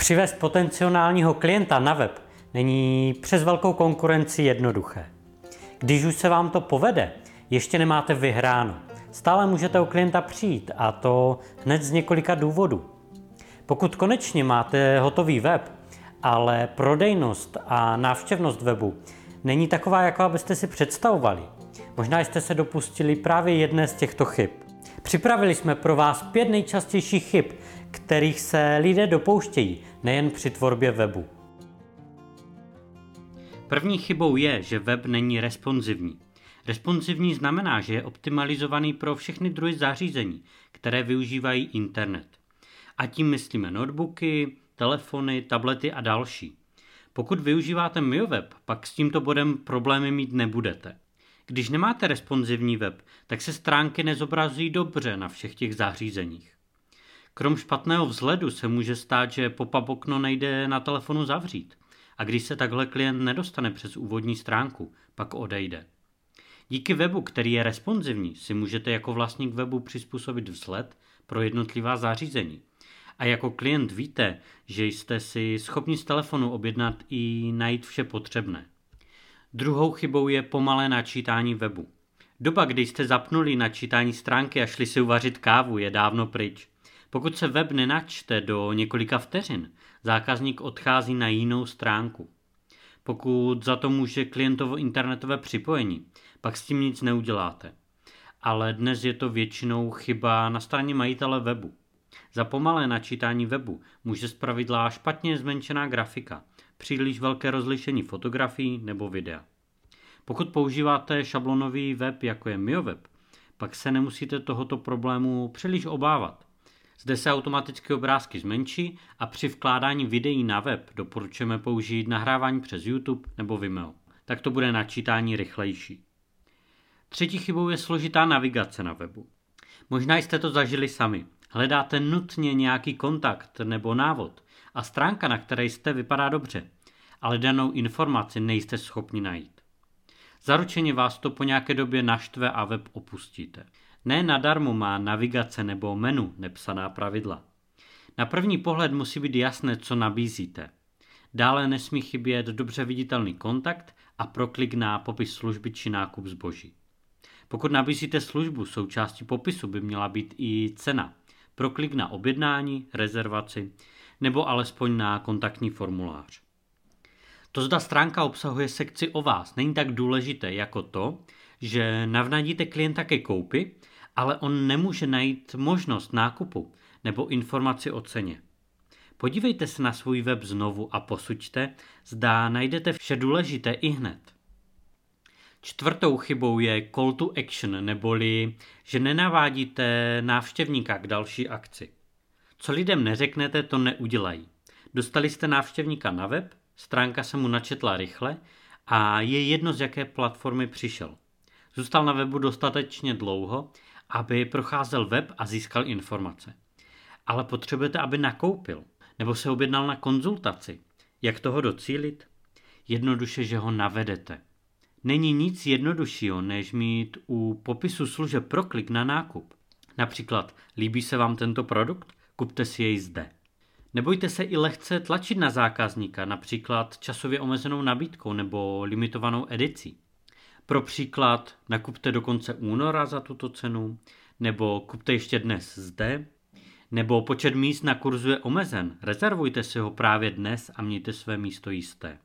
Přivést potenciálního klienta na web není přes velkou konkurenci jednoduché. Když už se vám to povede, ještě nemáte vyhráno. Stále můžete o klienta přijít a to hned z několika důvodů. Pokud konečně máte hotový web, ale prodejnost a návštěvnost webu není taková, jako abyste si představovali. Možná jste se dopustili právě jedné z těchto chyb. Připravili jsme pro vás pět nejčastějších chyb, kterých se lidé dopouštějí, nejen při tvorbě webu. První chybou je, že web není responsivní. Responsivní znamená, že je optimalizovaný pro všechny druhy zařízení, které využívají internet. A tím myslíme notebooky, telefony, tablety a další. Pokud využíváte MioWeb, pak s tímto bodem problémy mít nebudete. Když nemáte responsivní web, tak se stránky nezobrazují dobře na všech těch zařízeních. Krom špatného vzhledu se může stát, že pop-up okno nejde na telefonu zavřít a když se takhle klient nedostane přes úvodní stránku, pak odejde. Díky webu, který je responsivní, si můžete jako vlastník webu přizpůsobit vzhled pro jednotlivá zařízení. A jako klient víte, že jste si schopni z telefonu objednat i najít vše potřebné. Druhou chybou je pomalé načítání webu. Doba, kdy jste zapnuli načítání stránky a šli si uvařit kávu, je dávno pryč. Pokud se web nenačte do několika vteřin, zákazník odchází na jinou stránku. Pokud za to může klientovo internetové připojení, pak s tím nic neuděláte. Ale dnes je to většinou chyba na straně majitele webu. Za pomalé načítání webu může zpravidla špatně zmenšená grafika, příliš velké rozlišení fotografií nebo videa. Pokud používáte šablonový web jako je MioWeb, pak se nemusíte tohoto problému příliš obávat. Zde se automaticky obrázky zmenší a při vkládání videí na web doporučujeme použít nahrávání přes YouTube nebo Vimeo. Tak to bude načítání rychlejší. Třetí chybou je složitá navigace na webu. Možná jste to zažili sami. Hledáte nutně nějaký kontakt nebo návod a stránka, na které jste, vypadá dobře, ale danou informaci nejste schopni najít. Zaručeně vás to po nějaké době naštve a web opustíte. Ne nadarmo má navigace nebo menu nepsaná pravidla. Na první pohled musí být jasné, co nabízíte. Dále nesmí chybět dobře viditelný kontakt a proklik na popis služby či nákup zboží. Pokud nabízíte službu, součástí popisu by měla být i cena. Proklik na objednání, rezervaci nebo alespoň na kontaktní formulář. To zda stránka obsahuje sekci o vás není tak důležité jako to, že navnadíte klienta ke koupi, ale on nemůže najít možnost nákupu nebo informaci o ceně. Podívejte se na svůj web znovu a posuďte, zda najdete vše důležité i hned. Čtvrtou chybou je call to action, neboli že nenavádíte návštěvníka k další akci. Co lidem neřeknete, to neudělají. Dostali jste návštěvníka na web, stránka se mu načetla rychle a je jedno, z jaké platformy přišel. Zůstal na webu dostatečně dlouho, aby procházel web a získal informace. Ale potřebujete, aby nakoupil nebo se objednal na konzultaci. Jak toho docílit? Jednoduše, že ho navedete. Není nic jednoduššího, než mít u popisu služeb proklik na nákup. Například, líbí se vám tento produkt? Kupte si jej zde. Nebojte se i lehce tlačit na zákazníka, například časově omezenou nabídkou nebo limitovanou edicí. Pro příklad nakupte do konce února za tuto cenu, nebo kupte ještě dnes zde, nebo počet míst na kurzu je omezen, rezervujte si ho právě dnes a mějte své místo jisté.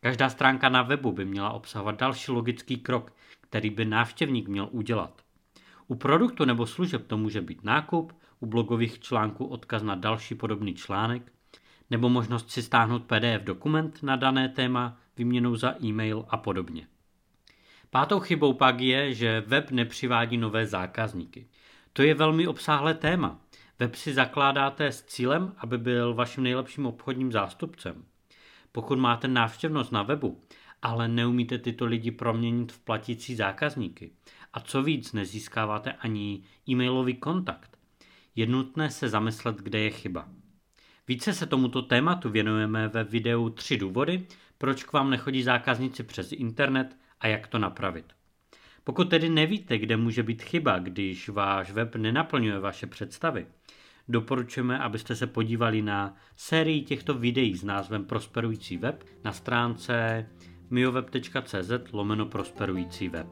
Každá stránka na webu by měla obsahovat další logický krok, který by návštěvník měl udělat. U produktu nebo služeb to může být nákup, u blogových článků odkaz na další podobný článek, nebo možnost si stáhnout PDF dokument na dané téma výměnou za e-mail a podobně. Pátou chybou pak je, že web nepřivádí nové zákazníky. To je velmi obsáhlé téma. Web si zakládáte s cílem, aby byl vaším nejlepším obchodním zástupcem. Pokud máte návštěvnost na webu, ale neumíte tyto lidi proměnit v platící zákazníky a co víc nezískáváte ani e-mailový kontakt, je nutné se zamyslet, kde je chyba. Více se tomuto tématu věnujeme ve videu 3 důvody, proč k vám nechodí zákazníci přes internet a jak to napravit. Pokud tedy nevíte, kde může být chyba, když váš web nenaplňuje vaše představy, doporučujeme, abyste se podívali na sérii těchto videí s názvem Prosperující web na stránce mioweb.cz lomeno prosperující web.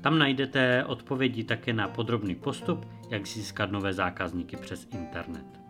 Tam najdete odpovědi také na podrobný postup, jak získat nové zákazníky přes internet.